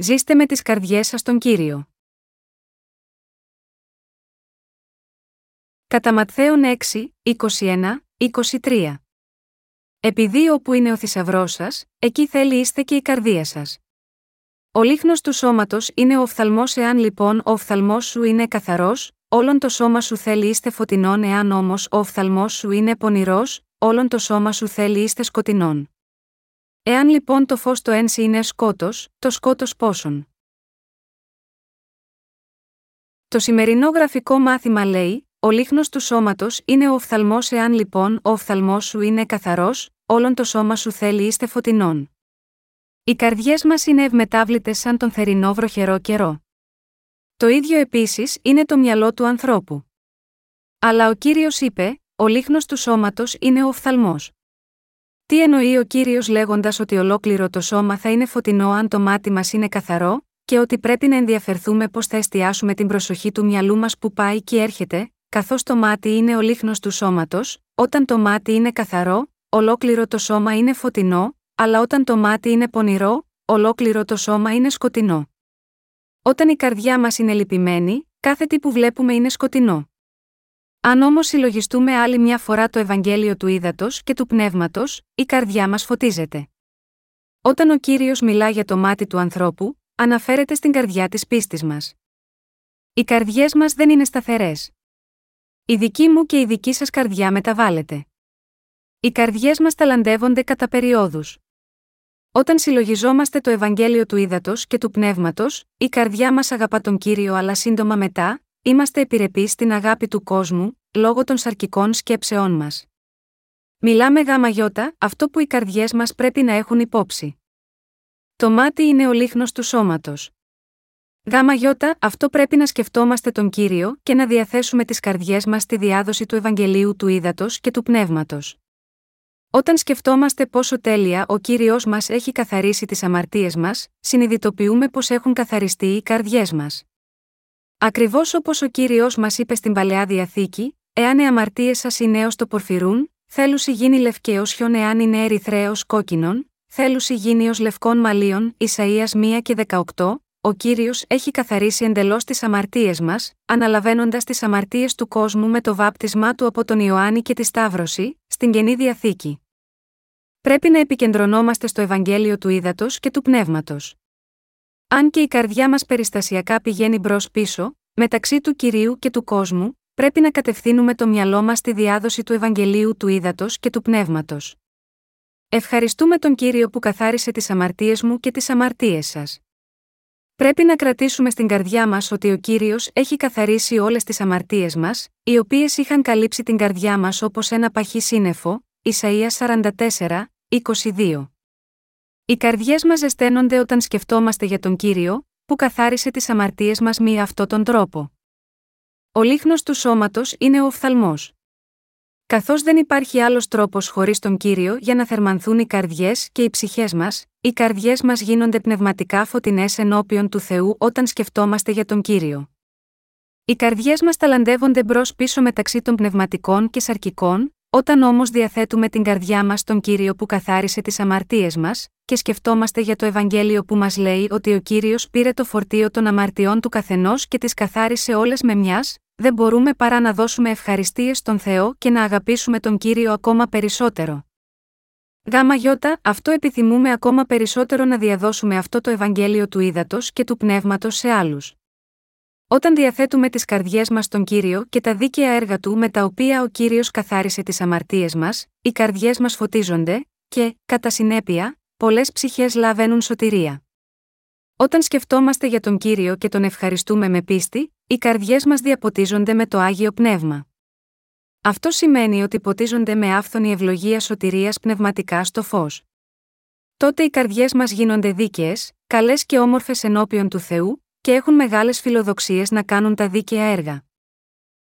Ζήστε με τις καρδιές σας τον Κύριο. Κατά Ματθαίον 6, 21, 23. Επειδή όπου είναι ο θησαυρός σας, εκεί θέλει είστε και η καρδία σας. Ο λίχνος του σώματος είναι ο οφθαλμός, εάν λοιπόν ο οφθαλμός σου είναι καθαρός, όλον το σώμα σου θέλει είστε φωτεινών, εάν όμως ο οφθαλμός σου είναι πονηρός, όλον το σώμα σου θέλει είστε σκοτεινών. Εάν λοιπόν το φως το ένσι είναι σκότος, το σκότος πόσον; Το σημερινό γραφικό μάθημα λέει: Ο λίχνος του σώματος είναι ο οφθαλμός, εάν λοιπόν ο οφθαλμός σου είναι καθαρός, όλον το σώμα σου θέλει είστε φωτεινών. Οι καρδιές μας είναι ευμετάβλητες σαν τον θερινό βροχερό καιρό. Το ίδιο επίσης είναι το μυαλό του ανθρώπου. Αλλά ο κύριος είπε: Ο λίχνος του σώματος είναι ο οφθαλμός. Τι εννοεί ο κύριος λέγοντας ότι ολόκληρο το σώμα θα είναι φωτεινό αν το μάτι μας είναι καθαρό, και ότι πρέπει να ενδιαφερθούμε πώς θα εστιάσουμε την προσοχή του μυαλού μας που πάει και έρχεται, καθώς το μάτι είναι ο λίχνος του σώματος, όταν το μάτι είναι καθαρό, ολόκληρο το σώμα είναι φωτεινό, αλλά όταν το μάτι είναι πονηρό, ολόκληρο το σώμα είναι σκοτεινό. Όταν η καρδιά μας είναι λυπημένη, κάθε τι που βλέπουμε είναι σκοτεινό. Αν όμως συλλογιστούμε άλλη μια φορά το Ευαγγέλιο του ύδατο και του πνεύματος, η καρδιά μας φωτίζεται. Όταν ο κύριος μιλά για το μάτι του ανθρώπου, αναφέρεται στην καρδιά της πίστης μας. Οι καρδιές μας δεν είναι σταθερές. Η δική μου και η δική σας καρδιά μεταβάλλεται. Οι καρδιές μας ταλαντεύονται κατά περιόδους. Όταν συλλογιζόμαστε το Ευαγγέλιο του ύδατο και του πνεύματος, η καρδιά μας αγαπά τον κύριο, αλλά σύντομα μετά, Είμαστε επιρρεπείς στην αγάπη του κόσμου, λόγω των σαρκικών σκέψεών μας. Μιλάμε γάμα γιώτα, αυτό που οι καρδιές μας πρέπει να έχουν υπόψη. Το μάτι είναι ο λίχνος του σώματος. Γάμα γιώτα, αυτό πρέπει να σκεφτόμαστε τον κύριο και να διαθέσουμε τις καρδιές μας στη διάδοση του Ευαγγελίου του ύδατο και του πνεύματος. Όταν σκεφτόμαστε πόσο τέλεια ο κύριος μας έχει καθαρίσει τις αμαρτίες μας, συνειδητοποιούμε πως έχουν καθαριστεί οι καρδιές μας. Ακριβώς όπως ο κύριος μας είπε στην παλαιά διαθήκη, εάν οι αμαρτίες σας είναι έως το πορφυρούν, θέλουσι γίνει λευκαίο χιον εάν είναι ερυθρέως κόκκινον, θέλουσι γίνει ως λευκών μαλλίων, Ισαία 1 και 18, ο κύριος έχει καθαρίσει εντελώς τις αμαρτίες μας, αναλαβαίνοντας τις αμαρτίες του κόσμου με το βάπτισμά του από τον Ιωάννη και τη Σταύρωση, στην καινή διαθήκη. Πρέπει να επικεντρωνόμαστε στο Ευαγγέλιο του Ήδατος και του Πνεύματος. Αν και η καρδιά μας περιστασιακά πηγαίνει μπρο-πίσω, μεταξύ του κυρίου και του κόσμου, πρέπει να κατευθύνουμε το μυαλό μας στη διάδοση του Ευαγγελίου του Ήδατος και του Πνεύματος. Ευχαριστούμε τον κύριο που καθάρισε τις αμαρτίες μου και τις αμαρτίες σας. Πρέπει να κρατήσουμε στην καρδιά μας ότι ο κύριος έχει καθαρίσει όλες τις αμαρτίες μας, οι οποίες είχαν καλύψει την καρδιά μας όπως ένα παχύ σύννεφο, Ισαία 44, 22. Οι καρδιές μας ζεσταίνονται όταν σκεφτόμαστε για τον κύριο, που καθάρισε τις αμαρτίες μας με αυτόν τον τρόπο. Ο λίχνος του σώματος είναι ο οφθαλμός. Καθώς δεν υπάρχει άλλος τρόπος χωρίς τον κύριο για να θερμανθούν οι καρδιές και οι ψυχές μας, οι καρδιές μας γίνονται πνευματικά φωτεινές ενώπιον του Θεού όταν σκεφτόμαστε για τον κύριο. Οι καρδιές μας ταλαντεύονται μπρο-πίσω μεταξύ των πνευματικών και σαρκικών, όταν όμως διαθέτουμε την καρδιά μας στον κύριο που καθάρισε τις αμαρτίες μας, και σκεφτόμαστε για το Ευαγγέλιο που μας λέει ότι ο κύριος πήρε το φορτίο των αμαρτιών του καθενός και τις καθάρισε όλες με μιας, δεν μπορούμε παρά να δώσουμε ευχαριστίες στον Θεό και να αγαπήσουμε τον κύριο ακόμα περισσότερο. Γάμα γιώτα, αυτό επιθυμούμε ακόμα περισσότερο να διαδώσουμε αυτό το Ευαγγέλιο του ύδατος και του πνεύματος σε άλλους. Όταν διαθέτουμε τις καρδιές μας στον κύριο και τα δίκαια έργα του με τα οποία ο κύριος καθάρισε τις αμαρτίες μας, οι καρδιές μας φωτίζονται, και, κατά συνέπεια, πολλές ψυχές λαβαίνουν σωτηρία. Όταν σκεφτόμαστε για τον κύριο και τον ευχαριστούμε με πίστη, οι καρδιές μας διαποτίζονται με το άγιο πνεύμα. Αυτό σημαίνει ότι ποτίζονται με άφθονη ευλογία σωτηρίας πνευματικά στο φως. Τότε οι καρδιές μας γίνονται δίκαιες, καλές και όμορφες ενώπιον του Θεού, και έχουν μεγάλες φιλοδοξίες να κάνουν τα δίκαια έργα.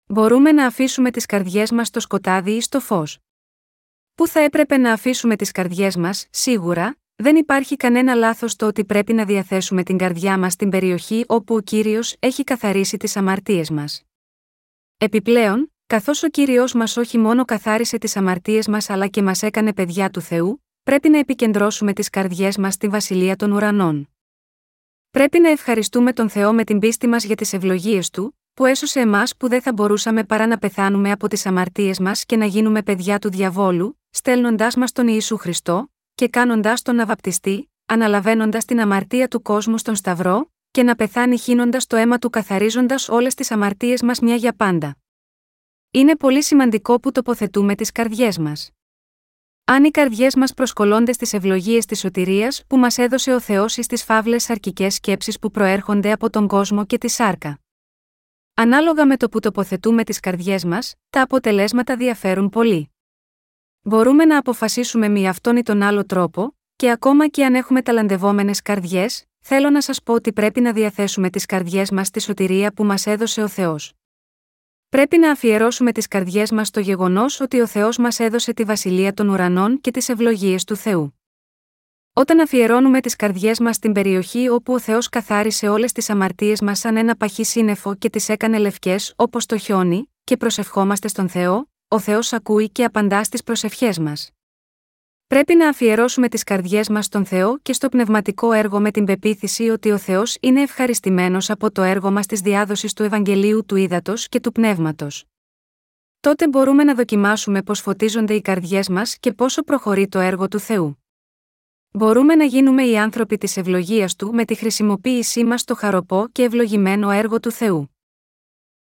Μπορούμε να αφήσουμε τις καρδιές μας στο σκοτάδι ή στο φως. Πού θα έπρεπε να αφήσουμε τις καρδιές μας, σίγουρα, δεν υπάρχει κανένα λάθος το ότι πρέπει να διαθέσουμε την καρδιά μας στην περιοχή όπου ο κύριος έχει καθαρίσει τις αμαρτίες μας. Επιπλέον, καθώς ο κύριο μας όχι μόνο καθάρισε τις αμαρτίες μας αλλά και μας έκανε παιδιά του Θεού, πρέπει να επικεντρώσουμε τις καρδιές μας στη βασιλεία των ουρανών. Πρέπει να ευχαριστούμε τον Θεό με την πίστη μας για τις ευλογίες του, που έσωσε εμάς που δεν θα μπορούσαμε παρά να πεθάνουμε από τις αμαρτίες μας και να γίνουμε παιδιά του διαβόλου, στέλνοντάς μας τον Ιησού Χριστό, και κάνοντάς τον να βαπτιστεί, αναλαβαίνοντας την αμαρτία του κόσμου στον Σταυρό, και να πεθάνει χύνοντας το αίμα του καθαρίζοντας όλες τις αμαρτίες μας μια για πάντα. Είναι πολύ σημαντικό που τοποθετούμε τις καρδιές μας. Αν οι καρδιές μας προσκολώνται στις ευλογίες της σωτηρίας που μας έδωσε ο Θεός ή στι φαύλες αρκικέ σκέψεις που προέρχονται από τον κόσμο και τη σάρκα. Ανάλογα με το που τοποθετούμε τις καρδιές μας, τα αποτελέσματα διαφέρουν πολύ. Μπορούμε να αποφασίσουμε μη αυτόν ή τον άλλο τρόπο, και ακόμα και αν έχουμε ταλαντευόμενες καρδιές, θέλω να σας πω ότι πρέπει να διαθέσουμε τις καρδιές μας στη σωτηρία που μας έδωσε ο Θεός. Πρέπει να αφιερώσουμε τις καρδιές μας στο γεγονός ότι ο Θεός μας έδωσε τη βασιλεία των ουρανών και τις ευλογίες του Θεού. Όταν αφιερώνουμε τις καρδιές μας στην περιοχή όπου ο Θεός καθάρισε όλες τις αμαρτίες μας σαν ένα παχύ σύννεφο και τις έκανε λευκές όπως το χιόνι, και προσευχόμαστε στον Θεό, ο Θεός ακούει και απαντά στις προσευχές μας. Πρέπει να αφιερώσουμε τις καρδιές μας στον Θεό και στο πνευματικό έργο με την πεποίθηση ότι ο Θεός είναι ευχαριστημένος από το έργο μας της διάδοσης του Ευαγγελίου του Ήδατος και του Πνεύματος. Τότε μπορούμε να δοκιμάσουμε πώς φωτίζονται οι καρδιές μας και πόσο προχωρεί το έργο του Θεού. Μπορούμε να γίνουμε οι άνθρωποι της ευλογίας του με τη χρησιμοποίησή μας στο χαροπό και ευλογημένο έργο του Θεού.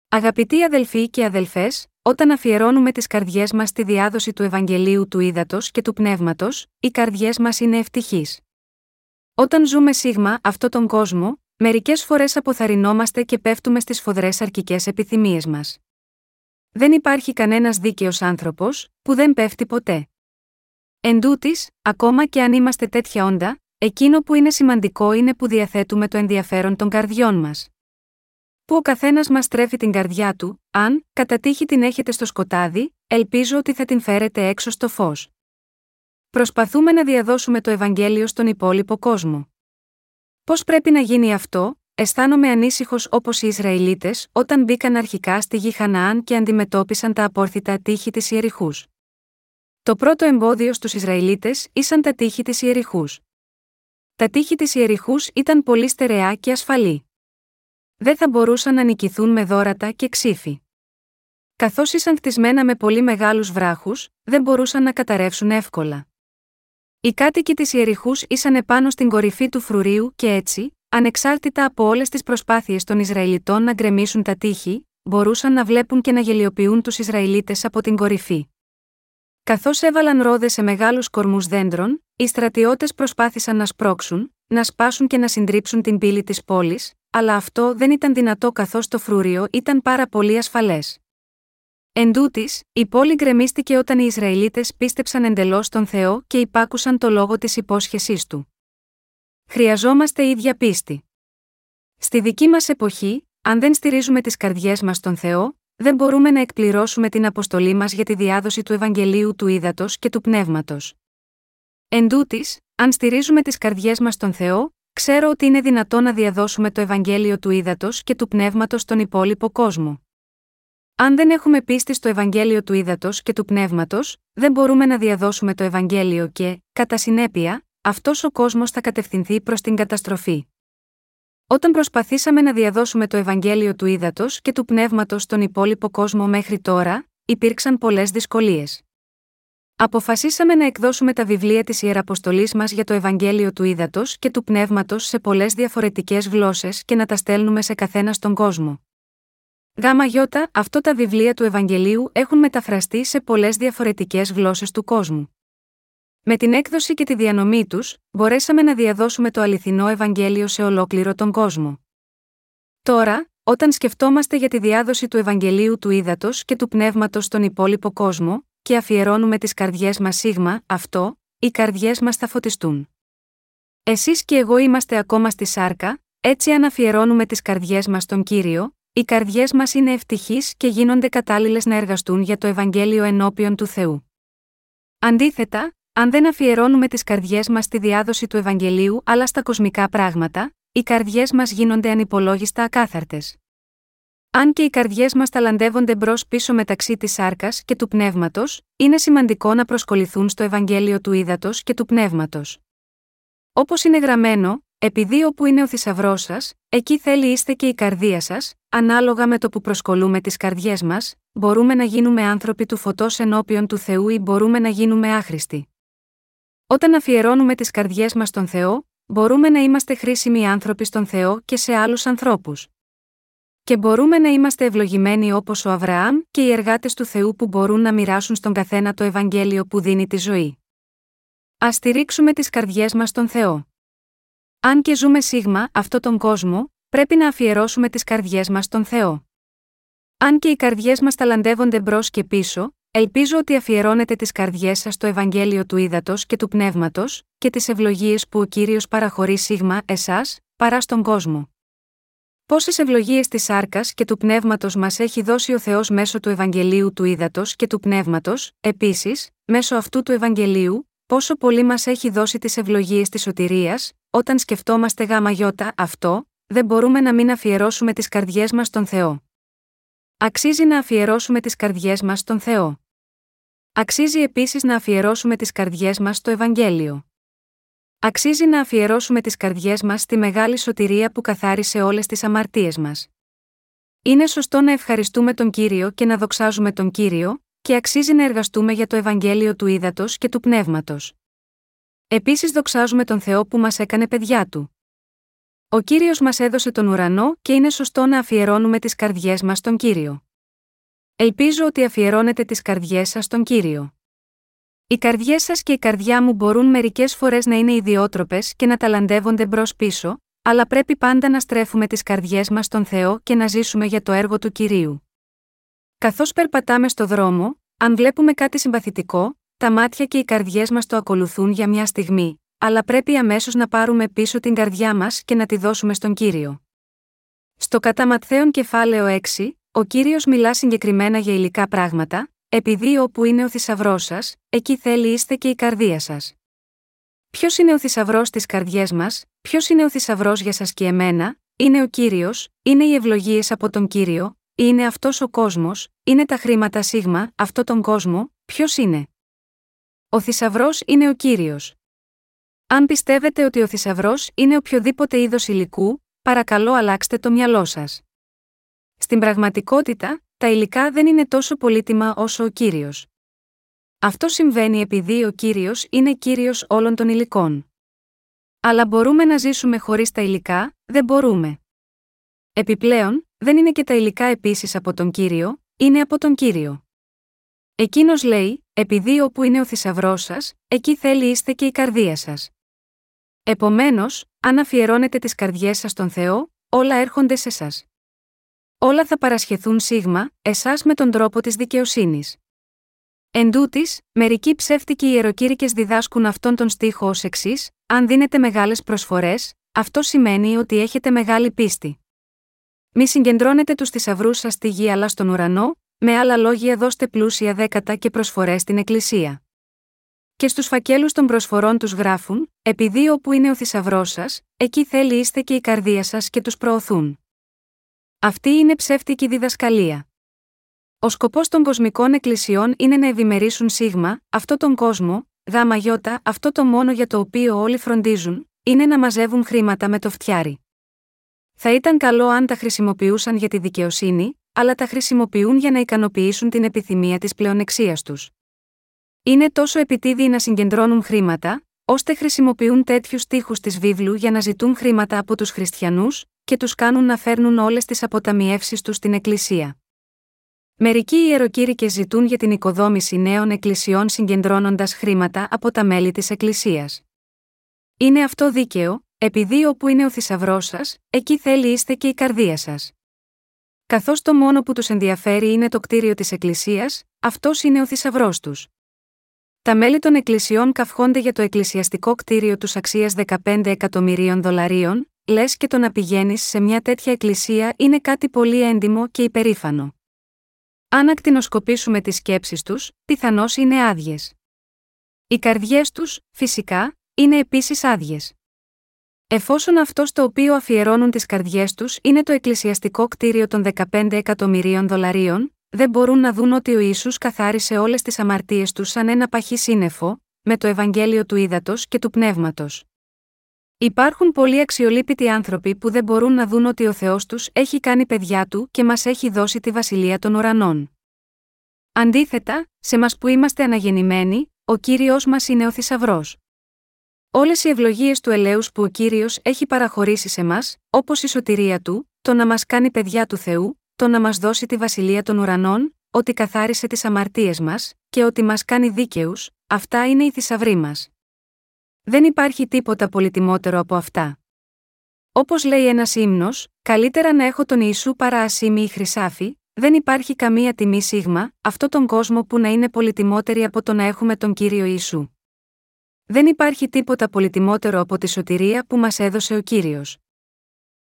Αγαπητοί αδελφοί και αδελφές, όταν αφιερώνουμε τις καρδιές μας στη διάδοση του Ευαγγελίου του Ήδατος και του Πνεύματος, οι καρδιές μας είναι ευτυχείς. Όταν ζούμε σίγμα αυτό τον κόσμο, μερικές φορές αποθαρρυνόμαστε και πέφτουμε στις φοδρές αρκικέ επιθυμίες μας. Δεν υπάρχει κανένας δίκαιος άνθρωπος, που δεν πέφτει ποτέ. Εν τούτης, ακόμα και αν είμαστε τέτοια όντα, εκείνο που είναι σημαντικό είναι που διαθέτουμε το ενδιαφέρον των καρδιών μας. Που ο καθένας μας τρέφει την καρδιά του, αν, κατά τύχη την έχετε στο σκοτάδι, ελπίζω ότι θα την φέρετε έξω στο φως. Προσπαθούμε να διαδώσουμε το Ευαγγέλιο στον υπόλοιπο κόσμο. Πώς πρέπει να γίνει αυτό, αισθάνομαι ανήσυχος όπως οι Ισραηλίτες όταν μπήκαν αρχικά στη γη Χαναάν και αντιμετώπισαν τα απόρθητα τείχη της Ιεριχούς. Το πρώτο εμπόδιο στους Ισραηλίτες ήσαν τα τείχη της Ιεριχούς. Τα τείχη της Ιεριχούς ήταν πολύ στερεά και ασφαλή. Δεν θα μπορούσαν να νικηθούν με δόρατα και ξύφη. Καθώς ήσαν χτισμένα με πολύ μεγάλους βράχους, δεν μπορούσαν να καταρρεύσουν εύκολα. Οι κάτοικοι της Ιεριχούς ήσαν επάνω στην κορυφή του φρουρίου και έτσι, ανεξάρτητα από όλες τις προσπάθειες των Ισραηλιτών να γκρεμίσουν τα τείχη, μπορούσαν να βλέπουν και να γελιοποιούν τους Ισραηλίτες από την κορυφή. Καθώς έβαλαν ρόδες σε μεγάλους κορμούς δέντρων, οι στρατιώτες προσπάθησαν να σπρώξουν, να σπάσουν και να συντρίψουν την πύλη της πόλης, αλλά αυτό δεν ήταν δυνατό καθώς το φρούριο ήταν πάρα πολύ ασφαλές. Εν τούτης, η πόλη γκρεμίστηκε όταν οι Ισραηλίτες πίστεψαν εντελώς τον Θεό και υπάκουσαν το λόγο της υπόσχεσής του. Χρειαζόμαστε ίδια πίστη. Στη δική μας εποχή, αν δεν στηρίζουμε τις καρδιές μας στον Θεό, δεν μπορούμε να εκπληρώσουμε την αποστολή μας για τη διάδοση του Ευαγγελίου του Ήδατος και του Πνεύματος. Εν τούτης, αν στηρίζουμε τις καρδιές μας στον Θεό, ξέρω ότι είναι δυνατό να διαδώσουμε το Ευαγγέλιο του Ήδατος και του Πνεύματος στον υπόλοιπο κόσμο. Αν δεν έχουμε πίστη στο Ευαγγέλιο του Ήδατος και του Πνεύματος, δεν μπορούμε να διαδώσουμε το Ευαγγέλιο και, κατά συνέπεια, αυτός ο κόσμος θα κατευθυνθεί προς την καταστροφή. Όταν προσπαθήσαμε να διαδώσουμε το Ευαγγέλιο του Ήδατος και του Πνεύματος στον υπόλοιπο κόσμο μέχρι τώρα, υπήρξαν πολλές δυσκολίες. Αποφασίσαμε να εκδώσουμε τα βιβλία της Ιεραποστολής μας για το Ευαγγέλιο του Ήδατος και του Πνεύματος σε πολλές διαφορετικές γλώσσες και να τα στέλνουμε σε καθένα στον κόσμο. Γάμα γιώτα, αυτό τα βιβλία του Ευαγγελίου έχουν μεταφραστεί σε πολλές διαφορετικές γλώσσες του κόσμου. Με την έκδοση και τη διανομή τους, μπορέσαμε να διαδώσουμε το αληθινό Ευαγγέλιο σε ολόκληρο τον κόσμο. Τώρα, όταν σκεφτόμαστε για τη διάδοση του Ευαγγελίου του Ήδατος και του Πνεύματος στον υπόλοιπο κόσμο, και αφιερώνουμε τις καρδιές μας σίγμα, αυτό, οι καρδιές μας θα φωτιστούν. Εσείς και εγώ είμαστε ακόμα στη σάρκα, έτσι αν αφιερώνουμε τις καρδιές μας στον κύριο, οι καρδιές μας είναι ευτυχείς και γίνονται κατάλληλες να εργαστούν για το Ευαγγέλιο ενώπιον του Θεού. Αντίθετα, αν δεν αφιερώνουμε τις καρδιές μας στη διάδοση του Ευαγγελίου αλλά στα κοσμικά πράγματα, οι καρδιές μας γίνονται ανυπολόγιστα ακάθαρτες. Αν και οι καρδιές μας ταλαντεύονται μπρος πίσω μεταξύ της σάρκας και του πνεύματος, είναι σημαντικό να προσκοληθούν στο Ευαγγέλιο του ύδατο και του πνεύματος. Όπως είναι γραμμένο, επειδή όπου είναι ο θησαυρός σας, εκεί θέλει είστε και η καρδία σας, ανάλογα με το που προσκολούμε τις καρδιές μας, μπορούμε να γίνουμε άνθρωποι του φωτός ενώπιον του Θεού ή μπορούμε να γίνουμε άχρηστοι. Όταν αφιερώνουμε τις καρδιές μας στον Θεό, μπορούμε να είμαστε χρήσιμοι άνθρωποι στον Θεό και σε άλλους ανθρώπους. Και μπορούμε να είμαστε ευλογημένοι όπως ο Αβραάμ και οι εργάτες του Θεού που μπορούν να μοιράσουν στον καθένα το Ευαγγέλιο που δίνει τη ζωή. Α στηρίξουμε τις καρδιές μας στον Θεό. Αν και ζούμε σίγμα αυτόν τον κόσμο, πρέπει να αφιερώσουμε τις καρδιές μας στον Θεό. Αν και οι καρδιές μας ταλαντεύονται μπρος και πίσω, ελπίζω ότι αφιερώνετε τις καρδιές σας στο Ευαγγέλιο του Ήδατος και του Πνεύματος, και τις ευλογίες που ο κύριος παραχωρεί σίγμα εσάς, παρά στον κόσμο. Πόσες ευλογίες της σάρκας και του πνεύματος μας έχει δώσει ο Θεός μέσω του Ευαγγελίου του Ήδατος και του Πνεύματος, επίσης, μέσω αυτού του Ευαγγελίου, πόσο πολύ μας έχει δώσει τις ευλογίες της σωτηρίας, όταν σκεφτόμαστε γάμα γιώτα αυτό, δεν μπορούμε να μην αφιερώσουμε τις καρδιές μας στον Θεό. Αξίζει να αφιερώσουμε τις καρδιές μας στον Θεό. Αξίζει επίσης να αφιερώσουμε τις καρδιές μας στο Ευαγγέλιο. Αξίζει να αφιερώσουμε τις καρδιές μας στη μεγάλη σωτηρία που καθάρισε όλες τις αμαρτίες μας. Είναι σωστό να ευχαριστούμε τον κύριο και να δοξάζουμε τον κύριο, και αξίζει να εργαστούμε για το Ευαγγέλιο του ύδατο και του πνεύματος. Επίσης δοξάζουμε τον Θεό που μας έκανε παιδιά του. Ο κύριος μας έδωσε τον ουρανό και είναι σωστό να αφιερώνουμε τις καρδιές μας στον κύριο. Ελπίζω ότι αφιερώνετε τις καρδιές σας στον κύριο. Οι καρδιές σας και η καρδιά μου μπορούν μερικές φορές να είναι ιδιότροπες και να ταλαντεύονται μπρος πίσω, αλλά πρέπει πάντα να στρέφουμε τις καρδιές μας στον Θεό και να ζήσουμε για το έργο του κυρίου. Καθώς περπατάμε στο δρόμο, αν βλέπουμε κάτι συμπαθητικό, τα μάτια και οι καρδιές μας το ακολουθούν για μια στιγμή, αλλά πρέπει αμέσως να πάρουμε πίσω την καρδιά μας και να τη δώσουμε στον κύριο. Στο κατά κεφάλαιο 6, ο κύριος μιλά συγκεκριμένα για υλικά πράγματα, επειδή όπου είναι ο θησαυρός σας, εκεί θέλει είστε και η καρδία σας. Ποιος είναι ο θησαυρός της καρδιές μας, ποιος είναι ο θησαυρός για σας και εμένα, είναι ο κύριος, είναι οι ευλογίες από τον κύριο, είναι αυτός ο κόσμος, είναι τα χρήματα σίγμα, αυτό τον κόσμο, ποιος είναι; Ο θησαυρός είναι ο κύριος. Αν πιστεύετε ότι ο θησαυρός είναι οποιοδήποτε είδος υλικού, παρακαλώ αλλάξτε το μυαλό σας. Στην πραγματικότητα, τα υλικά δεν είναι τόσο πολύτιμα όσο ο κύριος. Αυτό συμβαίνει επειδή ο κύριος είναι κύριος όλων των υλικών. Αλλά μπορούμε να ζήσουμε χωρίς τα υλικά, δεν μπορούμε. Επιπλέον, δεν είναι και τα υλικά επίσης από τον κύριο, είναι από τον κύριο. Εκείνος λέει: Επειδή όπου είναι ο θησαυρός σας, εκεί θέλει είστε και η καρδία σας. Επομένως, αν αφιερώνετε τις καρδιές σας στον Θεό, όλα έρχονται σε εσά. Όλα θα παρασχεθούν σίγμα, εσάς με τον τρόπο της δικαιοσύνης. Εν τούτης, μερικοί ψεύτικοι ιεροκήρυκες διδάσκουν αυτόν τον στίχο ως εξής: Αν δίνετε μεγάλες προσφορές, αυτό σημαίνει ότι έχετε μεγάλη πίστη. Μη συγκεντρώνετε τους θησαυρούς σας στη γη αλλά στον ουρανό, με άλλα λόγια δώστε πλούσια δέκατα και προσφορές στην Εκκλησία. Και στους φακέλους των προσφορών τους γράφουν, επειδή όπου είναι ο θησαυρός σας, εκεί θέλει είστε και η καρδία σας και τους προωθούν. Αυτή είναι ψεύτικη διδασκαλία. Ο σκοπός των κοσμικών εκκλησιών είναι να ευημερήσουν σίγμα, αυτό τον κόσμο, γάμα γιώτα, αυτό το μόνο για το οποίο όλοι φροντίζουν, είναι να μαζεύουν χρήματα με το φτιάρι. Θα ήταν καλό αν τα χρησιμοποιούσαν για τη δικαιοσύνη, αλλά τα χρησιμοποιούν για να ικανοποιήσουν την επιθυμία της πλεονεξίας τους. Είναι τόσο επιτίδιοι να συγκεντρώνουν χρήματα, ώστε χρησιμοποιούν τέτοιους τείχου της βίβλου για να ζητούν χρήματα από τους χριστιανούς, και τους κάνουν να φέρνουν όλες τις αποταμιεύσεις τους στην Εκκλησία. Μερικοί ιεροκήρυκε ζητούν για την οικοδόμηση νέων εκκλησιών συγκεντρώνοντας χρήματα από τα μέλη της Εκκλησίας. Είναι αυτό δίκαιο, επειδή όπου είναι ο θησαυρός σας, εκεί θέλει είστε και η καρδία σας. Καθώς το μόνο που τους ενδιαφέρει είναι το κτίριο της Εκκλησίας, αυτός είναι ο θησαυρός τους. Τα μέλη των εκκλησιών καυχόνται για το εκκλησιαστικό κτίριο τους αξίας 15 εκατομμυρίων δολαρίων, λες και το να πηγαίνεις σε μια τέτοια εκκλησία είναι κάτι πολύ έντιμο και υπερήφανο. Αν ακτινοσκοπήσουμε τις σκέψεις τους, πιθανώς είναι άδειες. Οι καρδιές τους, φυσικά, είναι επίσης άδειες. Εφόσον αυτό το οποίο αφιερώνουν τις καρδιές τους είναι το εκκλησιαστικό κτίριο των 15 εκατομμυρίων δολαρίων, δεν μπορούν να δουν ότι ο Ιησούς καθάρισε όλες τις αμαρτίες τους σαν ένα παχύ σύννεφο, με το Ευαγγέλιο του ύδατο και του πνεύματος. Υπάρχουν πολλοί αξιολύπητοι άνθρωποι που δεν μπορούν να δουν ότι ο Θεός τους έχει κάνει παιδιά του και μας έχει δώσει τη βασιλεία των ουρανών. Αντίθετα, σε μας που είμαστε αναγεννημένοι, ο κύριος μας είναι ο θησαυρός. Όλες οι ευλογίες του ελέους που ο κύριος έχει παραχωρήσει σε μας, όπως η σωτηρία του, το να μας κάνει παιδιά του Θεού, το να μας δώσει τη βασιλεία των ουρανών, ότι καθάρισε τις αμαρτίες μας, και ότι μας κάνει δίκαιους, αυτά είναι οι θησαυροί μας. Δεν υπάρχει τίποτα πολυτιμότερο από αυτά. Όπως λέει ένας ύμνος, καλύτερα να έχω τον Ιησού παρά ασήμι ή χρυσάφι, δεν υπάρχει καμία τιμή σίγμα, αυτό τον κόσμο που να είναι πολυτιμότερη από το να έχουμε τον κύριο Ιησού. Δεν υπάρχει τίποτα πολυτιμότερο από τη σωτηρία που μας έδωσε ο κύριος.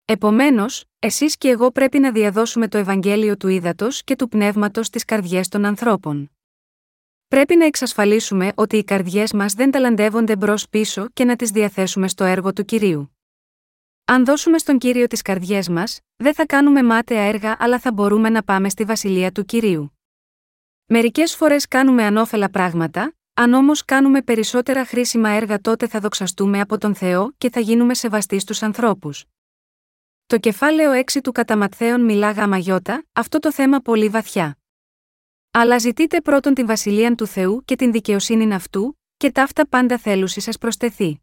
Επομένως, εσείς και εγώ πρέπει να διαδώσουμε το Ευαγγέλιο του ύδατο και του πνεύματος στις καρδιές των ανθρώπων. Πρέπει να εξασφαλίσουμε ότι οι καρδιές μας δεν ταλαντεύονται μπρο-πίσω και να τις διαθέσουμε στο έργο του κυρίου. Αν δώσουμε στον κύριο τις καρδιές μας, δεν θα κάνουμε μάταια έργα αλλά θα μπορούμε να πάμε στη βασιλεία του κυρίου. Μερικές φορές κάνουμε ανώφελα πράγματα, αν όμως κάνουμε περισσότερα χρήσιμα έργα τότε θα δοξαστούμε από τον Θεό και θα γίνουμε σεβαστοί στους ανθρώπους. Το κεφάλαιο 6 του Καταματθέων μιλά γαμαγιώτα, αυτό το θέμα πολύ βαθιά. Αλλά ζητείτε πρώτον την βασιλεία του Θεού και την δικαιοσύνη αυτού, και ταύτα πάντα θέλουσι σας προστεθεί.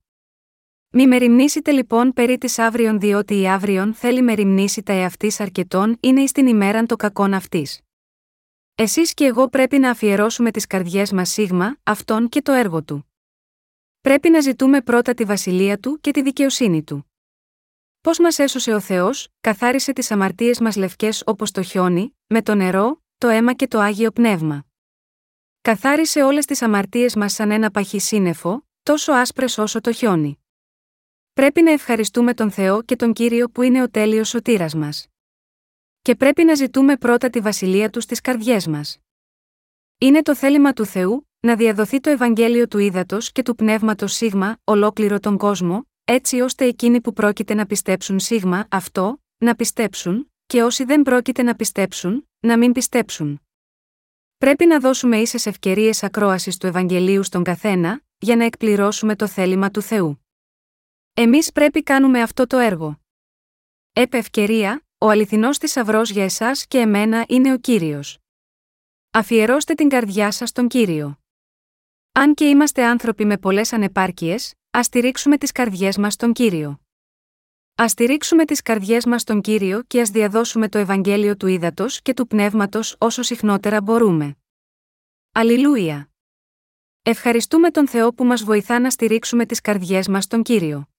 Μη μεριμνήσετε λοιπόν περί της αύριον, διότι η αύριον θέλει μεριμνήσει τα εαυτής αρκετών είναι εις την ημέραν το κακόν αυτής. Εσείς και εγώ πρέπει να αφιερώσουμε τις καρδιές μας σίγμα, αυτόν και το έργο του. Πρέπει να ζητούμε πρώτα τη βασιλεία του και τη δικαιοσύνη του. Πώς μας έσωσε ο Θεός, καθάρισε τις αμαρτίες μας λευκές όπως το χιόνι, με το νερό, το αίμα και το άγιο πνεύμα. Καθάρισε όλες τις αμαρτίες μας σαν ένα παχύ σύννεφο, τόσο άσπρες όσο το χιόνι. Πρέπει να ευχαριστούμε τον Θεό και τον Κύριο που είναι ο τέλειος σωτήρας μας. Και πρέπει να ζητούμε πρώτα τη βασιλεία του στις καρδιές μας. Είναι το θέλημα του Θεού να διαδοθεί το Ευαγγέλιο του ύδατο και του πνεύματος σίγμα, ολόκληρο τον κόσμο, έτσι ώστε εκείνοι που πρόκειται να πιστέψουν σίγμα αυτό, να πιστέψουν, και όσοι δεν πρόκειται να πιστέψουν, να μην πιστέψουν. Πρέπει να δώσουμε ίσες ευκαιρίες ακρόασης του Ευαγγελίου στον καθένα, για να εκπληρώσουμε το θέλημα του Θεού. Εμείς πρέπει κάνουμε αυτό το έργο. Επ' ευκαιρία, ο αληθινός θησαυρό για εσάς και εμένα είναι ο κύριος. Αφιερώστε την καρδιά σας στον κύριο. Αν και είμαστε άνθρωποι με πολλές ανεπάρκειες, ας στηρίξουμε τις καρδιές μας στον κύριο. Α στηρίξουμε τις καρδιές μας στον κύριο και ας διαδώσουμε το Ευαγγέλιο του ύδατο και του πνεύματος όσο συχνότερα μπορούμε. Αλληλούια! Ευχαριστούμε τον Θεό που μας βοηθά να στηρίξουμε τις καρδιές μας στον κύριο.